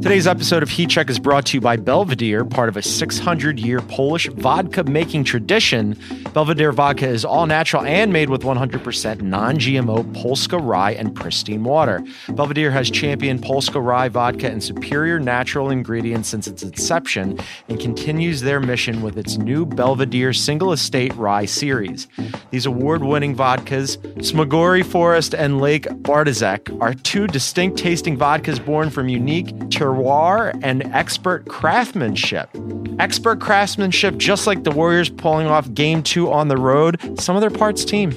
Today's episode of Heat Check is brought to you by Belvedere, part of a 600 year Polish vodka making tradition. Belvedere vodka is all natural and made with 100% non GMO Polska rye and pristine water. Belvedere has championed Polska rye vodka and superior natural ingredients since its inception and continues their mission with its new Belvedere Single Estate Rye series. These award winning vodkas, Smogory Forest and Lake Bartężek, are two distinct tasting vodkas born from unique terroir and expert craftsmanship. Expert craftsmanship, just like the Warriors pulling off game two on the road, sum of their parts team.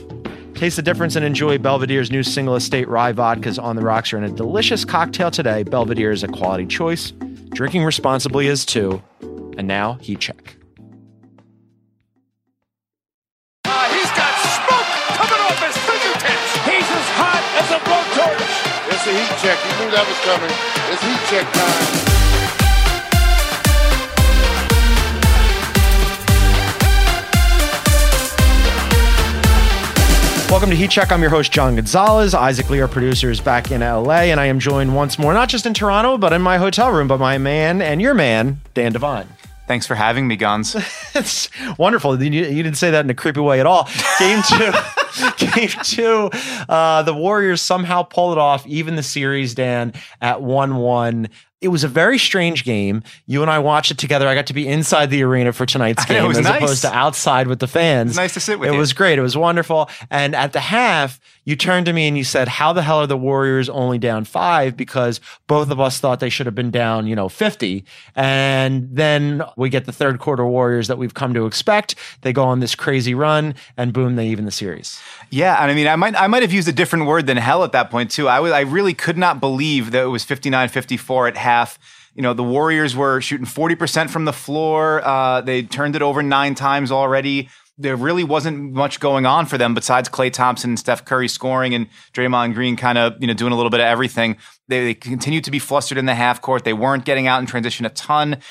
Taste the difference and enjoy Belvedere's new single estate rye vodkas on the rocks are in a delicious cocktail today. Belvedere is a quality choice. Drinking responsibly is too. And now, heat check. Check. You knew that was coming. It's heat check time. Welcome to Heat Check. I'm your host, John Gonzalez. Isaac Lee, our producer, is back in LA, and I am joined once more, not just in Toronto, but in my hotel room by my man and your man, Dan Devine. Thanks for having me, Guns. it's wonderful. You, you didn't say that in a creepy way at all. Game two. game two, uh, the Warriors somehow pulled it off, even the series, Dan, at 1 1 it was a very strange game. You and I watched it together. I got to be inside the arena for tonight's game as nice. opposed to outside with the fans. nice to sit with it you. It was great. It was wonderful. And at the half, you turned to me and you said, How the hell are the Warriors only down five? Because both of us thought they should have been down, you know, 50. And then we get the third quarter Warriors that we've come to expect. They go on this crazy run and boom, they even the series. Yeah, and I mean, I might I might have used a different word than hell at that point too. I was I really could not believe that it was 59-54 at half. You know, the Warriors were shooting 40% from the floor. Uh, they turned it over nine times already. There really wasn't much going on for them besides Klay Thompson and Steph Curry scoring and Draymond Green kind of, you know, doing a little bit of everything. They, they continued to be flustered in the half court. They weren't getting out in transition a ton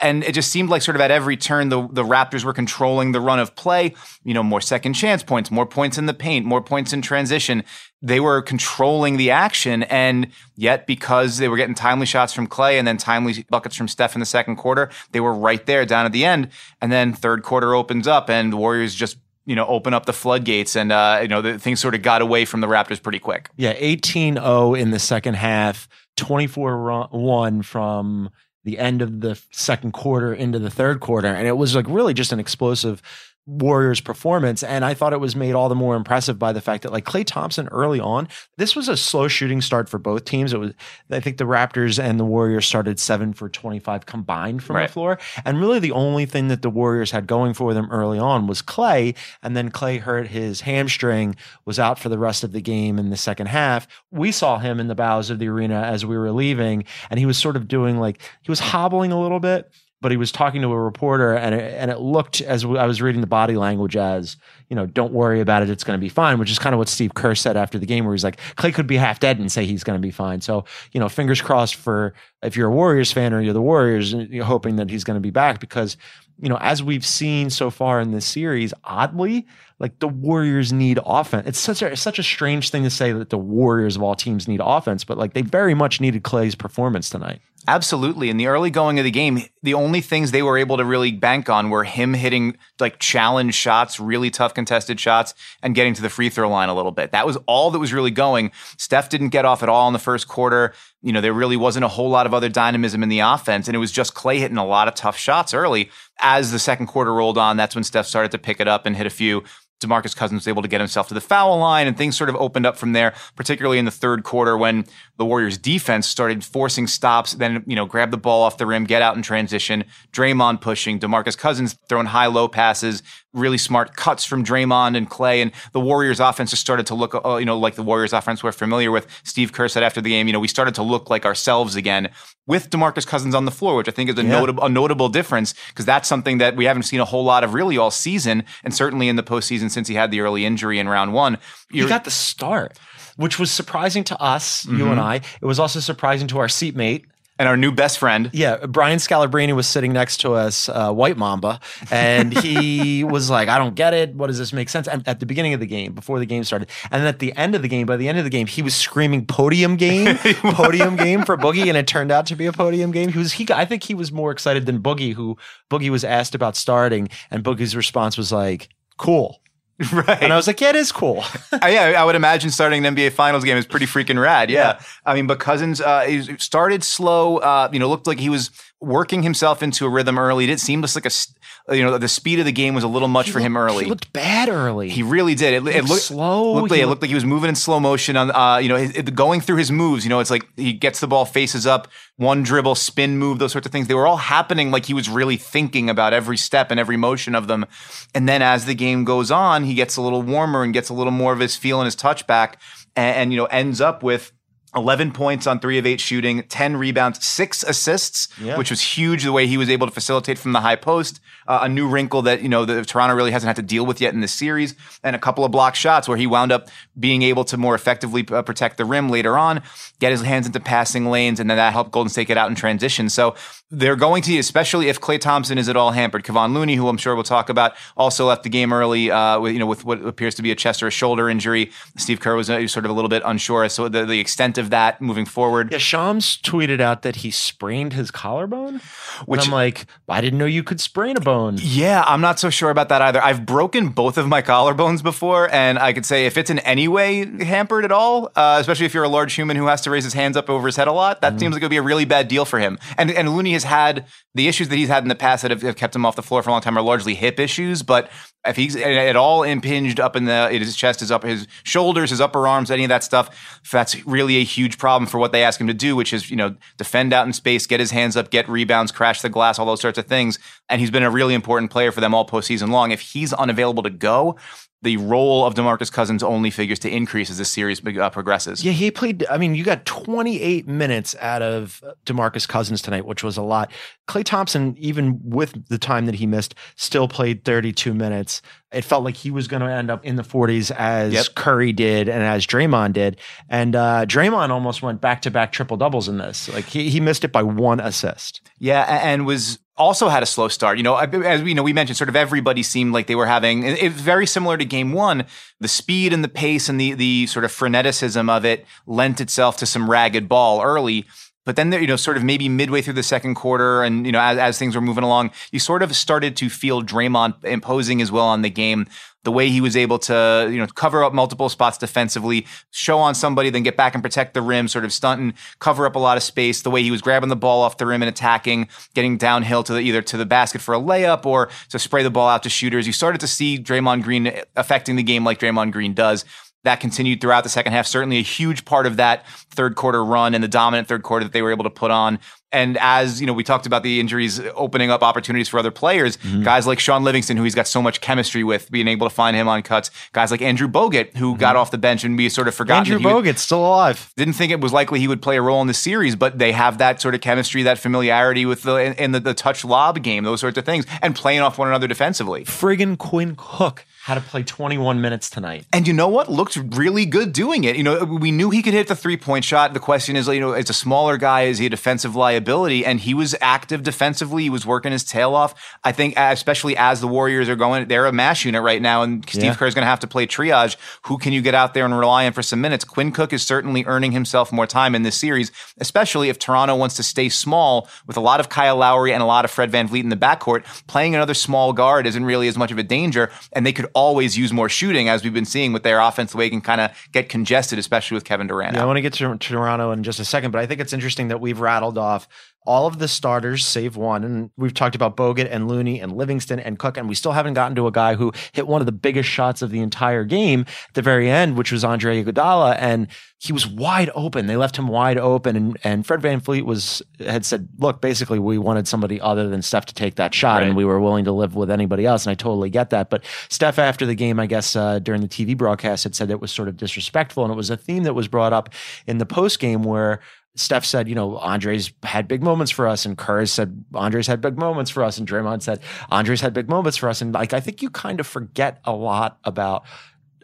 and it just seemed like sort of at every turn the the Raptors were controlling the run of play. You know, more second chance points, more points in the paint, more points in transition. They were controlling the action, and yet because they were getting timely shots from Klay and then timely buckets from Steph in the second quarter, they were right there down at the end. And then third quarter opens up, and the Warriors just you know, open up the floodgates and, uh, you know, the things sort of got away from the Raptors pretty quick. Yeah, 18 0 in the second half, 24 1 from the end of the second quarter into the third quarter. And it was like really just an explosive Warriors performance. And I thought it was made all the more impressive by the fact that like Klay Thompson early on, this was a slow shooting start for both teams. It was, I think the Raptors and the Warriors started seven for 25 combined from Right. the floor. And really the only thing that the Warriors had going for them early on was Klay. And then Klay hurt his hamstring, was out for the rest of the game in the second half. We saw him in the bows of the arena as we were leaving, and he was sort of doing like, he was hobbling a little bit but he was talking to a reporter and it, and it looked as I was reading the body language as you know don't worry about it it's going to be fine which is kind of what Steve Kerr said after the game where he's like Klay could be half dead and say he's going to be fine. So you know fingers crossed for if you're a Warriors fan or you're the Warriors uh, you're hoping that he's going to be back because you know as we've seen so far in this series oddly like the Warriors need offense it's such a it's such a strange thing to say that the Warriors of all teams need offense but like they very much needed Klay's performance tonight Absolutely. In the early going of the game, the only things they were able to really bank on were him hitting like challenge shots, really tough contested shots, and getting to the free throw line a little bit. That was all that was really going. Steph didn't get off at all in the first quarter. You know, there really wasn't a whole lot of other dynamism in the offense, and it was just Klay hitting a lot of tough shots early. As the second quarter rolled on, that's when Steph started to pick it up and hit a few. DeMarcus Cousins was able to get himself to the foul line and things sort of opened up from there, particularly in the third quarter when the Warriors defense started forcing stops, then, you know, grab the ball off the rim, get out in transition, Draymond pushing, DeMarcus Cousins throwing high low passes, really smart cuts from Draymond and Klay and the Warriors offense just started to look, uh, you know, like the Warriors offense we're familiar with. Steve Kerr said after the game, you know, we started to look like ourselves again with DeMarcus Cousins on the floor, which I think is a, Yeah. notable, a notable difference because that's something that we haven't seen a whole lot of really all season and certainly in the postseason since he had the early injury in round one. You're- got the start, which was surprising to us, you Mm-hmm. and I. It was also surprising to our seatmate, and our new best friend. Yeah, Brian Scalabrine was sitting next to us, uh, White Mamba, and he was like, "I don't get it. What does this make sense?" And at the beginning of the game, before the game started, and then at the end of the game, by the end of the game, he was screaming "podium game, podium game" for Boogie, and it turned out to be a podium game. He was he, I think he was more excited than Boogie, who Boogie was asked about starting, and Boogie's response was like, "Cool." Right. And I was like, yeah, it is cool. Uh, yeah, I would imagine starting an NBA Finals game is pretty freaking rad. Yeah, Yeah. I mean, but Cousins uh, he started slow. Uh, you know, looked like he was working himself into a rhythm early. It didn't seem just like a, you know, the speed of the game was a little much for him early. He looked bad early. He really did. It, it looked looked slow. Looked like, He it looked- looked like he was moving in slow motion on, uh, you know, his, it- going through his moves. You know, it's like he gets the ball, faces up, one dribble, spin move, those sorts of things. They were all happening like he was really thinking about every step and every motion of them. And then as the game goes on, he gets a little warmer and gets a little more of his feel and his touch back, and, and you know, ends up with. 11 points on three of eight shooting, 10 rebounds, six assists, Yeah. which was huge the way he was able to facilitate from the high post. Uh, a new wrinkle that, you know, the Toronto really hasn't had to deal with yet in this series, and a couple of block shots where he wound up being able to more effectively uh, protect the rim later on, get his hands into passing lanes, and then that helped Golden State get out in transition. So they're going to, especially if Klay Thompson is at all hampered. Kevon Looney, who I'm sure we'll talk about, also left the game early uh, with, you know, with what appears to be a chest or a shoulder injury. Steve Kerr was uh, sort of a little bit unsure as to the, the extent of that moving forward. Yeah, Shams tweeted out that he sprained his collarbone. Which I'm like, I didn't know you could sprain a bone. Yeah, I'm not so sure about that either. I've broken both of my collarbones before, and I could say if it's in any way hampered at all, uh, especially if you're a large human who has to raise his hands up over his head a lot, that seems like it would be a really bad deal for him. And and Looney has had the issues that he's had in the past that have, have kept him off the floor for a long time are largely hip issues, but if he's at all impinged up in the his chest, his up his shoulders, his upper arms, any of that stuff, that's really a huge problem for what they ask him to do, which is you know defend out in space, get his hands up, get rebounds, crash the glass, all those sorts of things. And he's been a really important player for them all postseason long. If he's unavailable to go, the role of Demarcus Cousins only figures to increase as this series uh, progresses. Yeah, he played. I mean, you got 28 minutes out of Demarcus Cousins tonight, which was a lot. Klay Thompson, even with the time that he missed, still played 32 minutes. It felt like he was going to end up in the 40s as Yep. Curry did and as Draymond did. And uh, Draymond almost went back to back triple doubles in this. Like he, he missed it by one assist. Yeah, and was also had a slow start. You know, as we you know, we mentioned, sort of everybody seemed like they were having it, very similar to game one. The speed and the pace and the the sort of freneticism of it lent itself to some ragged ball early. But then, you know, sort of maybe midway through the second quarter, and you know, as, as things were moving along, you sort of started to feel Draymond imposing as well on the game. The way he was able to, you know, cover up multiple spots defensively, show on somebody, then get back and protect the rim, sort of stunt and cover up a lot of space. The way he was grabbing the ball off the rim and attacking, getting downhill to the, either to the basket for a layup or to spray the ball out to shooters. You started to see Draymond Green affecting the game like Draymond Green does. That continued throughout the second half. Certainly a huge part of that third quarter run and the dominant third quarter that they were able to put on. And as you know, we talked about the injuries opening up opportunities for other players. Mm-hmm. Guys like Shaun Livingston, who he's got so much chemistry with, being able to find him on cuts. Guys like Andrew Bogut, who got off the bench and we sort of forgot. Mm-hmm. Andrew Bogut's still alive. didn't think it was likely he would play a role in the series, but they have that sort of chemistry, that familiarity with the in, in the, the touch lob game, those sorts of things, and playing off one another defensively. Friggin' Quinn Cook had to play 21 minutes tonight. And you know what? Looked really good doing it. You know, we knew he could hit the three point shot. The question is, you know, as a smaller guy, is he a defensive liability? And he was active defensively. He was working his tail off. I think, uh, especially as the Warriors are going, they're a mash unit right now, and Steve Yeah. is going to have to play triage. Who can you get out there and rely on for some minutes? Quinn Cook is certainly earning himself more time in this series, especially if Toronto wants to stay small with a lot of Kyle Lowry and a lot of Fred VanVleet in the backcourt. Playing another small guard isn't really as much of a danger, and they could always use more shooting, as we've been seeing with their offense, the way it can kind of get congested, especially with Kevin Durant. Yeah, I want to get to Toronto in just a second, but I think it's interesting that we've rattled off all of the starters save one. And we've talked about Bogut and Looney and Livingston and Cook, and we still haven't gotten to a guy who hit one of the biggest shots of the entire game at the very end, which was Andre Iguodala. And he was wide open. They left him wide open. And, and Fred VanVleet was had said, look, basically we wanted somebody other than Steph to take that shot, and we were willing to live with anybody else. And I totally get that. But Steph, after the game, I guess uh, during the TV broadcast, had said it was sort of disrespectful, and it was a theme that was brought up in the post game where. Steph said, you know, Andre's had big moments for us, and Kerr said Andre's had big moments for us, and Draymond said Andre's had big moments for us, and like I think you kind of forget a lot about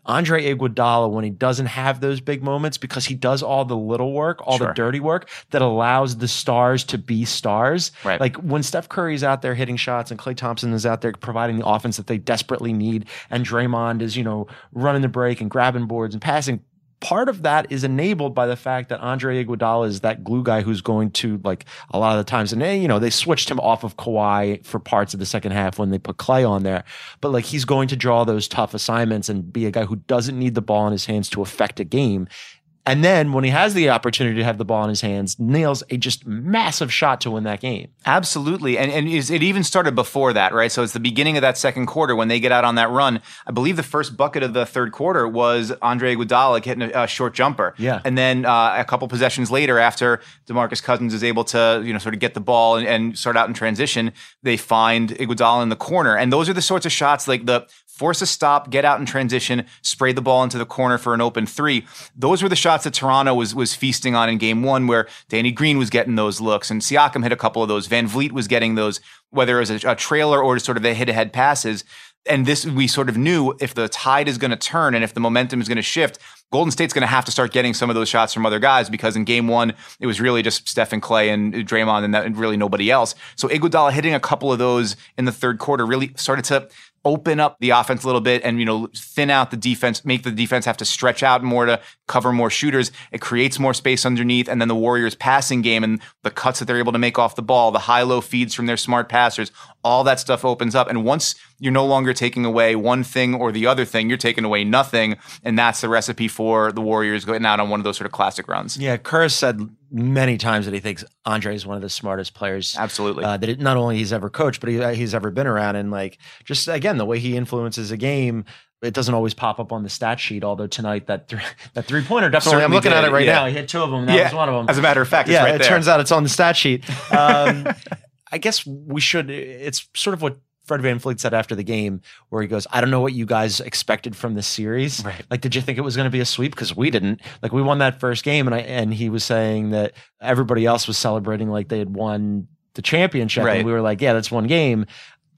Andre Iguodala, when he doesn't have those big moments, because he does all the little work, all Sure. the dirty work that allows the stars to be stars. Right. Like when Steph Curry's out there hitting shots and Klay Thompson is out there providing the offense that they desperately need, and Draymond is, you know, running the break and grabbing boards and passing. Part of that is enabled by the fact that Andre Iguodala is that glue guy who's going to like a lot of the times, and eh, you know they switched him off of Kawhi for parts of the second half when they put Klay on there, but like he's going to draw those tough assignments and be a guy who doesn't need the ball in his hands to affect a game. And then when he has the opportunity to have the ball in his hands, nails a just massive shot to win that game. Absolutely. And, and it even started before that, right? So it's the beginning of that second quarter when they get out on that run. I believe the first bucket of the third quarter was Andre Iguodala hitting a, a short jumper. Yeah. And then uh, a couple possessions later, after DeMarcus Cousins is able to, you know, sort of get the ball and, and start out in transition, they find Iguodala in the corner. And those are the sorts of shots like the force a stop, get out in transition, spray the ball into the corner for an open three. Those were the shots that Toronto was was feasting on in game one, where Danny Green was getting those looks and Siakam hit a couple of those. VanVleet was getting those, whether it was a, a trailer or just sort of the hit ahead passes. And this, we sort of knew if the tide is going to turn and if the momentum is going to shift, Golden State's going to have to start getting some of those shots from other guys because in game one, it was really just Stephen Klay and Draymond and, that, and really nobody else. So Iguodala hitting a couple of those in the third quarter really started to open up the offense a little bit and you know thin out the defense make the defense have to stretch out more to cover more shooters. It creates more space underneath and then the warriors passing game and the cuts that they're able to make off the ball the high low feeds from their smart passers all that stuff opens up and once you're no longer taking away one thing or the other thing you're taking away nothing and that's the recipe for the warriors going out on one of those sort of classic runs Yeah, Kerr said many times that he thinks Andre is one of the smartest players. Absolutely. uh, that it, not only he's ever coached, but he, he's ever been around. And like, just again, the way he influences a game, it doesn't always pop up on the stat sheet. Although tonight that th- that three pointer definitely, I'm Certainly looking at it right yeah. now. He hit two of them. That was one of them. as a matter of fact it's yeah, right it there turns out it's on the stat sheet. Um, I guess we should. It's sort of what Fred VanVleet said after the game, where he goes, "I don't know what you guys expected from this series. Right. Like, did you think it was going to be a sweep? Because we didn't. Like, we won that first game, and I and he was saying that everybody else was celebrating like they had won the championship, Right. and we were like, yeah, that's one game.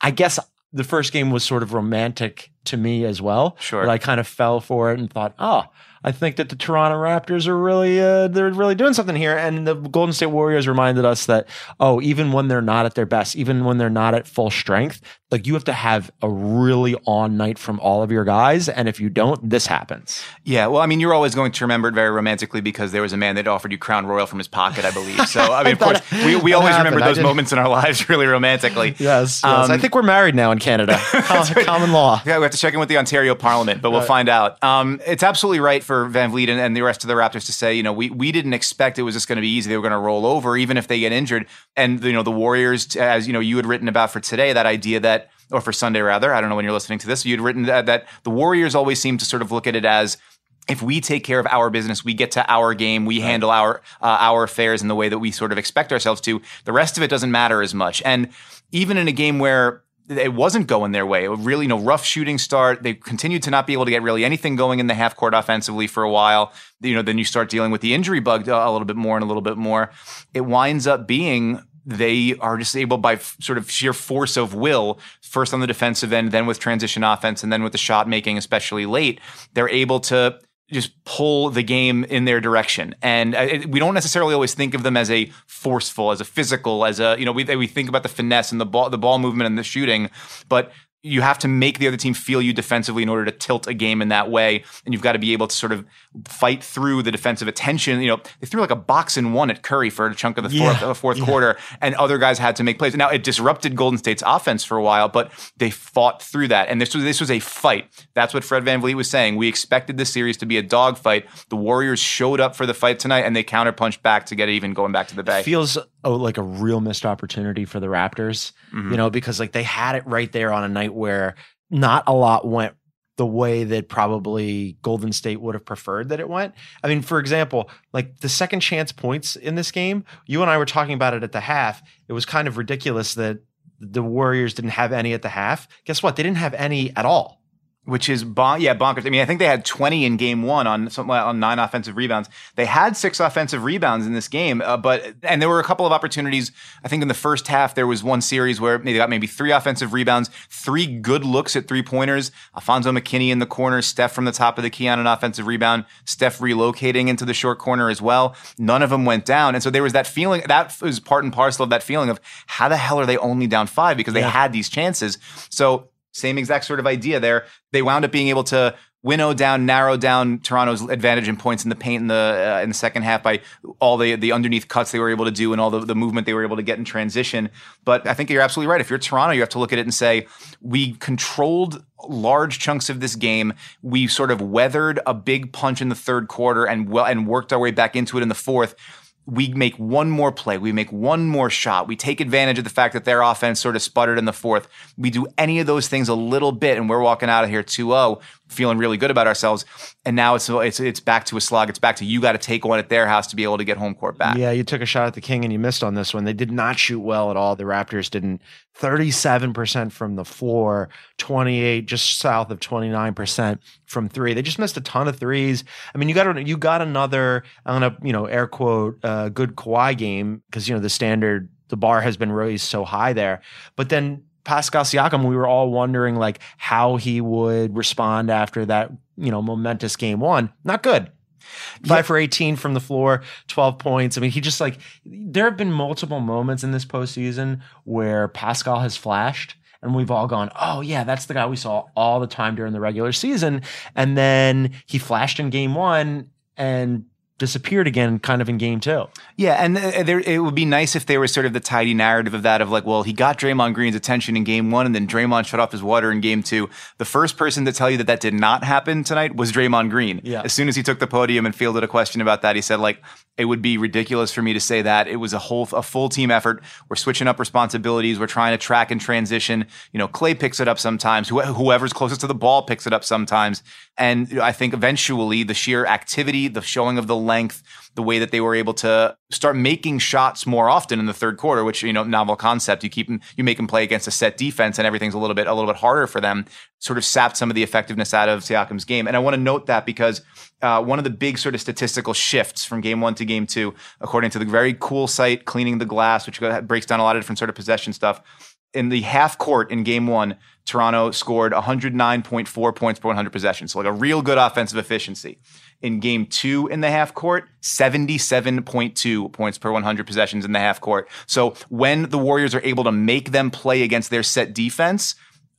I guess the first game was sort of romantic to me as well. Sure. But I kind of fell for it and thought, oh, I think that the Toronto Raptors are really uh, they're really doing something here. And the Golden State Warriors reminded us that oh, even when they're not at their best, even when they're not at full strength, like you have to have a really on night from all of your guys. And if you don't, this happens. Yeah, well, I mean, you're always going to remember it very romantically because there was a man that offered you Crown Royal from his pocket, I believe. So, I mean, of course, we, we always happened. remember those moments in our lives really romantically. Yes, yes. Um, I think we're married now in Canada. Com- Common law. Yeah, we have to check in with the Ontario Parliament, but we'll find out. Um, it's absolutely right for VanVleet and, and the rest of the Raptors to say, you know, we, we didn't expect it was just going to be easy. They were going to roll over, even if they get injured. And you know, the Warriors, as you know, you had written about for today, that idea that, or for Sunday rather, I don't know when you're listening to this, you'd written that, that the Warriors always seem to sort of look at it as if we take care of our business, we get to our game, we handle our uh, our affairs in the way that we sort of expect ourselves to. The rest of it doesn't matter as much. And even in a game where it wasn't going their way, really you know rough shooting start, they continued to not be able to get really anything going in the half court offensively for a while. You know, then you start dealing with the injury bug uh, a little bit more and a little bit more. It winds up being they are just able by f- sort of sheer force of will, first on the defensive end, then with transition offense, and then with the shot making, especially late, they're able to just pull the game in their direction. And uh, we don't necessarily always think of them as a forceful, as a physical, as a you know we we think about the finesse and the ball the ball movement and the shooting, but you have to make the other team feel you defensively in order to tilt a game in that way. And you've got to be able to sort of fight through the defensive attention. You know, they threw like a box and one at Curry for a chunk of the fourth, Yeah. uh, fourth quarter, and other guys had to make plays. Now it disrupted Golden State's offense for a while, but they fought through that. And this was this was a fight. That's what Fred VanVleet was saying. We expected this series to be a dogfight. The Warriors showed up for the fight tonight, and they counterpunched back to get it even going back to the Bay. feels oh, like a real missed opportunity for the Raptors, Mm-hmm. you know, because like they had it right there on a night where not a lot went the way that probably Golden State would have preferred that it went. I mean, for example, like the second chance points in this game, you and I were talking about it at the half. It was kind of ridiculous that the Warriors didn't have any at the half. Guess what? They didn't have any at all. Which is bon- yeah bonkers. I mean, I think they had 20 in game one on some, on nine offensive rebounds. They had six offensive rebounds in this game, uh, but and there were a couple of opportunities. I think in the first half there was one series where they got maybe three offensive rebounds, three good looks at three pointers. Alfonzo McKinnie in the corner, Steph from the top of the key on an offensive rebound, Steph relocating into the short corner as well. None of them went down, and so there was that feeling. That was part and parcel of that feeling of how the hell are they only down five because they Yeah. had these chances. So same exact sort of idea there. They wound up being able to winnow down, narrow down Toronto's advantage in points in the paint in the uh, in the second half by all the the underneath cuts they were able to do and all the, the movement they were able to get in transition. But I think you're absolutely right. If you're Toronto, you have to look at it and say we controlled large chunks of this game. We sort of weathered a big punch in the third quarter and well and worked our way back into it in the fourth we make one more play, we make one more shot, we take advantage of the fact that their offense sort of sputtered in the fourth. We do any of those things a little bit, and we're walking out of here 2-0, feeling really good about ourselves. And now it's it's it's back to a slog. It's back to you got to take one at their house to be able to get home court back. Yeah, you took a shot at the King and you missed on this one. They did not shoot well at all. The Raptors didn't. 37% from the floor, 28 just south of 29% from 3. They just missed a ton of threes. I mean, you got you got another going to, you know, air quote uh, good Kawhi game because you know the standard the bar has been raised so high there. But then Pascal Siakam, we were all wondering like how he would respond after that, you know, momentous game 1. Not good. Five for 18 from the floor, 12 points. I mean, he just like, there have been multiple moments in this postseason where Pascal has flashed and we've all gone, oh, yeah, that's the guy we saw all the time during the regular season. And then he flashed in game one and disappeared again kind of in game two. Yeah, and uh, there, it would be nice if there was sort of the tidy narrative of that of like, well, he got Draymond Green's attention in game one, and then Draymond shut off his water in game two. The first person to tell you that that did not happen tonight was Draymond Green. Yeah. As soon as he took the podium and fielded a question about that, he said like, it would be ridiculous for me to say that. It was a whole, a full team effort. We're switching up responsibilities. We're trying to track and transition. You know, Klay picks it up sometimes. Wh- whoever's closest to the ball picks it up sometimes. And I think eventually the sheer activity, the showing of the length, the way that they were able to start making shots more often in the third quarter, which you know novel concept. You keep them, you make them play against a set defense, and everything's a little bit a little bit harder for them. Sort of sapped some of the effectiveness out of Siakam's game, and I want to note that because uh, one of the big sort of statistical shifts from game one to game two, according to the very cool site Cleaning the Glass, which breaks down a lot of different sort of possession stuff. In the half court in game one, Toronto scored 109.4 points per 100 possessions. So, like a real good offensive efficiency. In game two in the half court, 77.2 points per 100 possessions in the half court. So, when the Warriors are able to make them play against their set defense,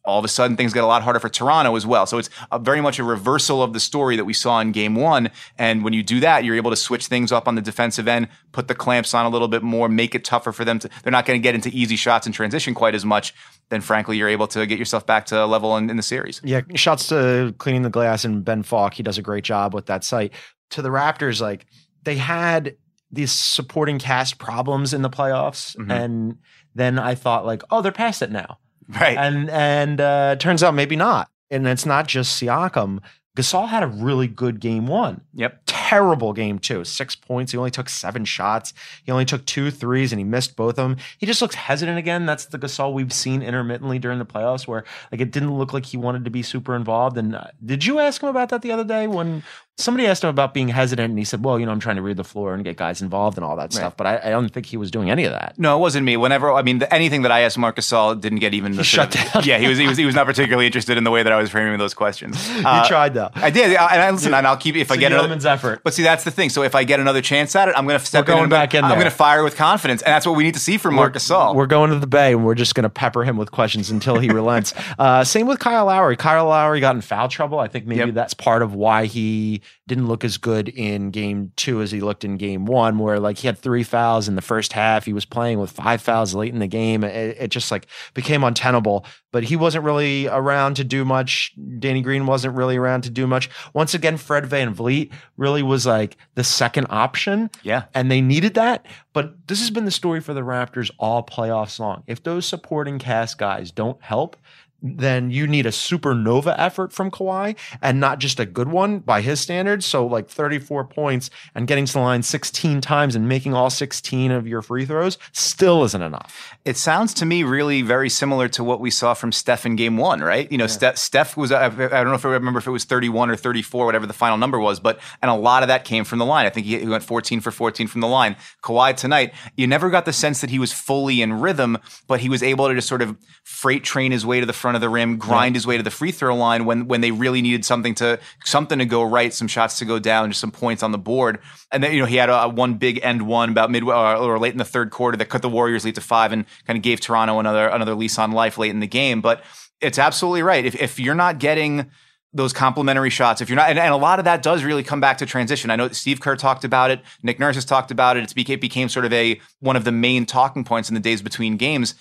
all of a sudden things get a lot harder for Toronto as well. So it's a, very much a reversal of the story that we saw in game one. And when you do that, you're able to switch things up on the defensive end, put the clamps on a little bit more, make it tougher for them to, they're not going to get into easy shots and transition quite as much. Then frankly, you're able to get yourself back to a level in, in the series. Yeah, Shots to cleaning the glass and Ben Falk. He does a great job with that site. To the Raptors, like they had these supporting cast problems in the playoffs, Mhm. and then I thought like, oh, they're past it now, Right. and and uh, turns out maybe not. And it's not just Siakam. Gasol had a really good game one. yep. Terrible game two. Six points. He only took seven shots. He only took two threes and he missed both of them. He just looks hesitant again. That's the Gasol we've seen intermittently during the playoffs where like it didn't look like he wanted to be super involved. And uh, did you ask him about that the other day when somebody asked him about being hesitant and he said, well, you know, I'm trying to read the floor and get guys involved and all that stuff. But I, I don't think he was doing any of that. No, it wasn't me. Whenever I mean, the, anything that I asked Marc Gasol didn't get even the shut of- down. Yeah, he was, he was he was not particularly interested in the way that I was framing those questions. you Uh, tried though. I did. I, and I listen, and I'll keep if I get another. effort. But see, that's the thing. So if I get another chance at it, I'm going to step We're going in back in I'm there. going to fire with confidence, and that's what we need to see from Marc Gasol. We're going to the Bay and we're just going to pepper him with questions until he relents. Uh, same with Kyle Lowry. Kyle Lowry got in foul trouble. I think maybe Yep. that's part of why he didn't look as good in game two as he looked in game one, where like he had three fouls in the first half. He was playing with five fouls late in the game. It, it just like became untenable. But he wasn't really around to do much. Danny Green wasn't really around to do much. Once again, Fred VanVleet really was like the second option yeah, and they needed that. But this has been the story for the Raptors all playoffs long. If those supporting cast guys don't help, then you need a supernova effort from Kawhi and not just a good one by his standards. So like 34 points and getting to the line 16 times and making all 16 of your free throws still isn't enough. It sounds to me really very similar to what we saw from Steph in game one, right? You know, yeah. Steph, Steph was, I don't know if I remember if it was 31 or 34, whatever the final number was, but, and a lot of that came from the line. I think he, he went 14 for 14 from the line. Kawhi tonight, you never got the sense that he was fully in rhythm, but he was able to just sort of freight train his way to the front of the rim, grind his way to the free throw line when when they really needed something to something to go right, some shots to go down, just some points on the board. And then you know he had a, a one big end one about mid uh, or late in the third quarter that cut the Warriors lead to five and kind of gave Toronto another another lease on life late in the game. But it's absolutely right. If if you're not getting those complementary shots. If you're not, and, and, a lot of that does really come back to transition. I know Steve Kerr talked about it. Nick Nurse has talked about it. It's became, it became sort of a one of the main talking points in the days between games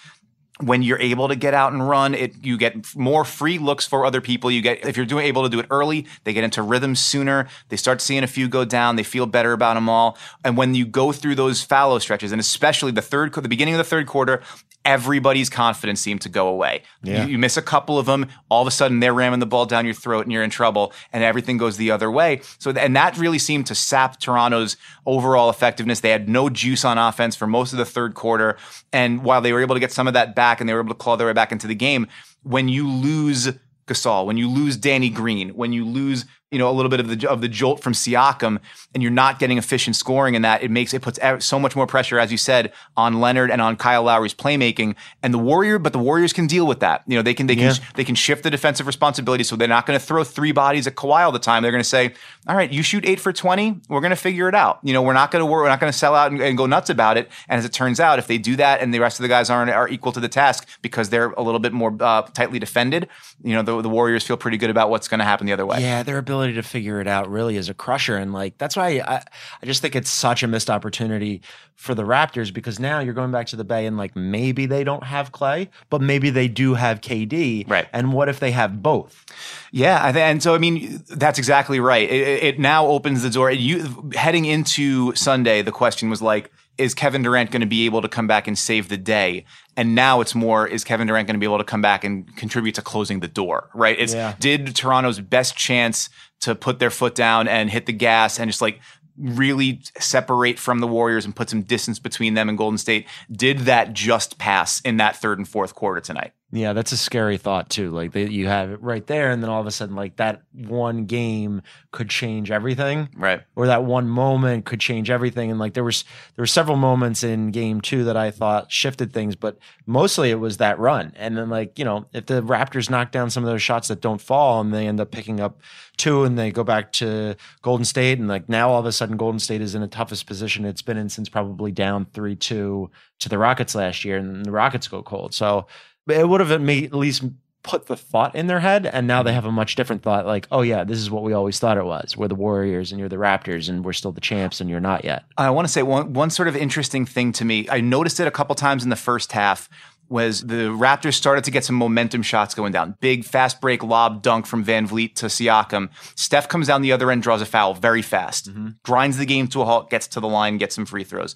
when you're able to get out and run, it you get more free looks for other people. You get if you're doing able to do it early, they get into rhythm sooner. They start seeing a few go down. They feel better about them all. And when you go through those fallow stretches, and especially the third, the beginning of the third quarter, everybody's confidence seemed to go away. Yeah. You, you, miss a couple of them, all of a sudden they're ramming the ball down your throat and you're in trouble, and everything goes the other way. So, and that really seemed to sap Toronto's overall effectiveness. They had no juice on offense for most of the third quarter, and while they were able to get some of that back and they were able to claw their way back into the game, when you lose Gasol, when you lose Danny Green, when you lose you know a little bit of the of the jolt from Siakam, and you're not getting efficient scoring in that, it makes it puts so much more pressure, as you said, on Leonard and on Kyle Lowry's playmaking. And the Warrior, but the Warriors can deal with that. You know, they can they yeah. can they can shift the defensive responsibility, so they're not going to throw three bodies at Kawhi all the time. They're going to say, "All right, you shoot eight for twenty, we're going to figure it out." You know, we're not going to we're not going to sell out and, and, go nuts about it. And as it turns out, if they do that, and the rest of the guys aren't are equal to the task because they're a little bit more uh, tightly defended, you know, the, the Warriors feel pretty good about what's going to happen the other way. Yeah, their ability to figure it out out really is a crusher. And like, that's why I, I just think it's such a missed opportunity for the Raptors because now you're going back to the Bay and like maybe they don't have Klay, but maybe they do have KD. Right. And what if they have both? Yeah. And so, I mean, that's exactly right. It, it now opens the door. You heading into Sunday, the question was like, is Kevin Durant going to be able to come back and save the day? And now it's more, is Kevin Durant going to be able to come back and contribute to closing the door, right? It's yeah. did Toronto's best chance to put their foot down and hit the gas and just like really separate from the Warriors and put some distance between them and Golden State. Did that just pass in that third and fourth quarter tonight? Yeah, that's a scary thought too. Like they, you have it right there, and then all of a sudden, like that one game could change everything, right? Or that one moment could change everything. And like there was there were several moments in game two that I thought shifted things, but mostly it was that run. And then like you know, if the Raptors knock down some of those shots that don't fall, and they end up picking up two, and they go back to Golden State, and like now all of a sudden Golden State is in the toughest position it's been in since probably down three two to the Rockets last year, and the Rockets go cold. So it would have at least put the thought in their head and now they have a much different thought like oh yeah this is what we always thought it was. We're the warriors and you're the raptors and we're still the champs and you're not yet. I want to say one, one sort of interesting thing to me i noticed it a couple times in the first half was the raptors started to get some momentum shots going down. Big fast break lob dunk from VanVleet to siakam. Steph comes down the other end draws a foul very fast. Mm-hmm. grinds the game to a halt gets to the line gets some free throws.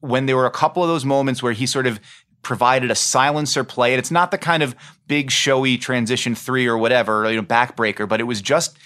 When there were a couple of those moments where he sort of provided a silencer play. And it's not the kind of big showy transition three or whatever, you know, backbreaker, but it was just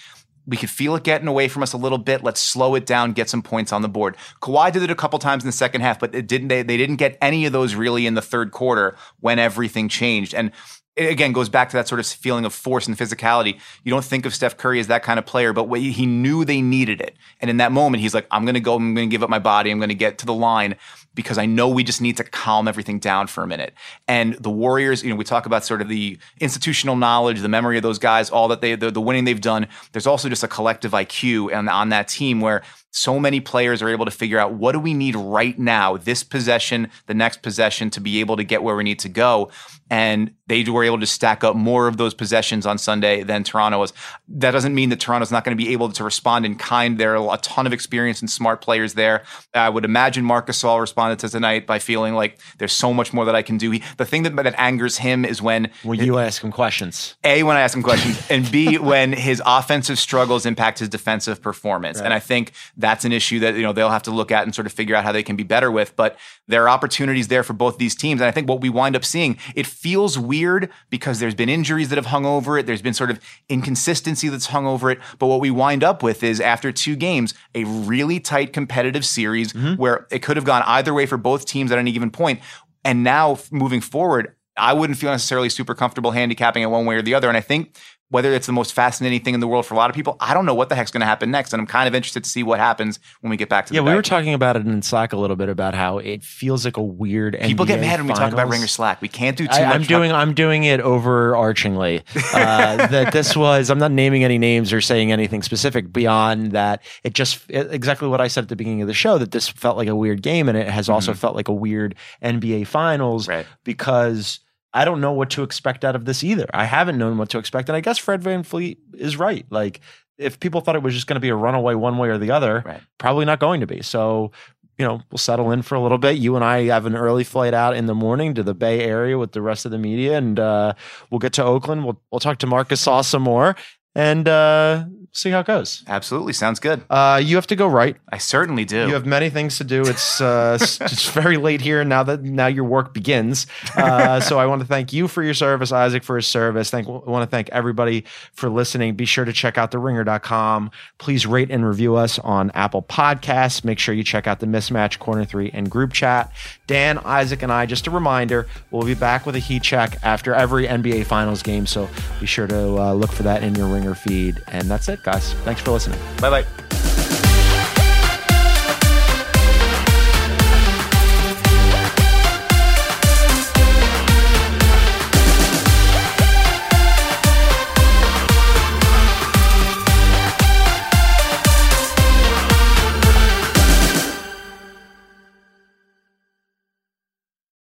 we could feel it getting away from us a little bit. Let's slow it down, get some points on the board. Kawhi did it a couple times in the second half, but it didn't they, they didn't get any of those really in the third quarter when everything changed. And it again goes back to that sort of feeling of force and physicality. You don't think of Steph Curry as that kind of player, but he knew they needed it. And in that moment, he's like, I'm going to go, I'm going to give up my body, I'm going to get to the line because I know we just need to calm everything down for a minute. And the Warriors, you know, we talk about sort of the institutional knowledge, the memory of those guys, all that they, the, the winning they've done. There's also just a collective IQ and on that team where so many players are able to figure out what do we need right now, this possession, the next possession to be able to get where we need to go. And they were able to stack up more of those possessions on Sunday than Toronto was. That doesn't mean that Toronto's not going to be able to respond in kind. There are a ton of experience and smart players there. I would imagine Marc Gasol responded responded to tonight by feeling like there's so much more that I can do. He, the thing that, that angers him is when When you ask him questions. a when I ask him questions, and B when his offensive struggles impact his defensive performance. And I think that's an issue that you know they'll have to look at and sort of figure out how they can be better with. But there are opportunities there for both these teams, and I think what we wind up seeing it feels weird because there's been injuries that have hung over it. There's been sort of inconsistency that's hung over it. But what we wind up with is after two games, a really tight competitive series mm-hmm. where it could have gone either way for both teams at any given point. And now moving forward, I wouldn't feel necessarily super comfortable handicapping it one way or the other. And I think whether it's the most fascinating thing in the world for a lot of people, I don't know what the heck's going to happen next. And I'm kind of interested to see what happens when we get back to the game. Yeah, we were talking about it in Slack a little bit about how it feels like a weird. People get NBA mad when we talk about. Ringer Slack. We can't do too I, much. I'm doing I'm doing it overarchingly. Uh, that this was I'm not naming any names or saying anything specific beyond that. It just it- exactly what I said at the beginning of the show that this felt like a weird game and it has also felt like a weird NBA Finals Mm-hmm. Right. because. I don't know what to expect out of this either. I haven't known what to expect, and I guess Fred VanVleet is right. Like, if people thought it was just going to be a runaway one way or the other, Right. probably not going to be. So, you know, we'll settle in for a little bit. You and I have an early flight out in the morning to the Bay Area with the rest of the media, and uh, we'll get to Oakland. We'll we'll talk to Marc Gasol some more and uh, see how it goes. Absolutely. Sounds good. Uh, you have to go right. I certainly do. You have many things to do. It's uh, it's very late here now that now your work begins. Uh, so I want to thank you for your service, Isaac for his service. Thank I want to thank everybody for listening. Be sure to check out theringer.com. Please rate and review us on Apple Podcasts. Make sure you check out the Mismatch Corner 3 and group chat. Dan, Isaac, and I, just a reminder, we'll be back with a heat check after every NBA Finals game. So be sure to uh, look for that in your Ringer feed. And that's it, Guys, Thanks for listening. Bye bye.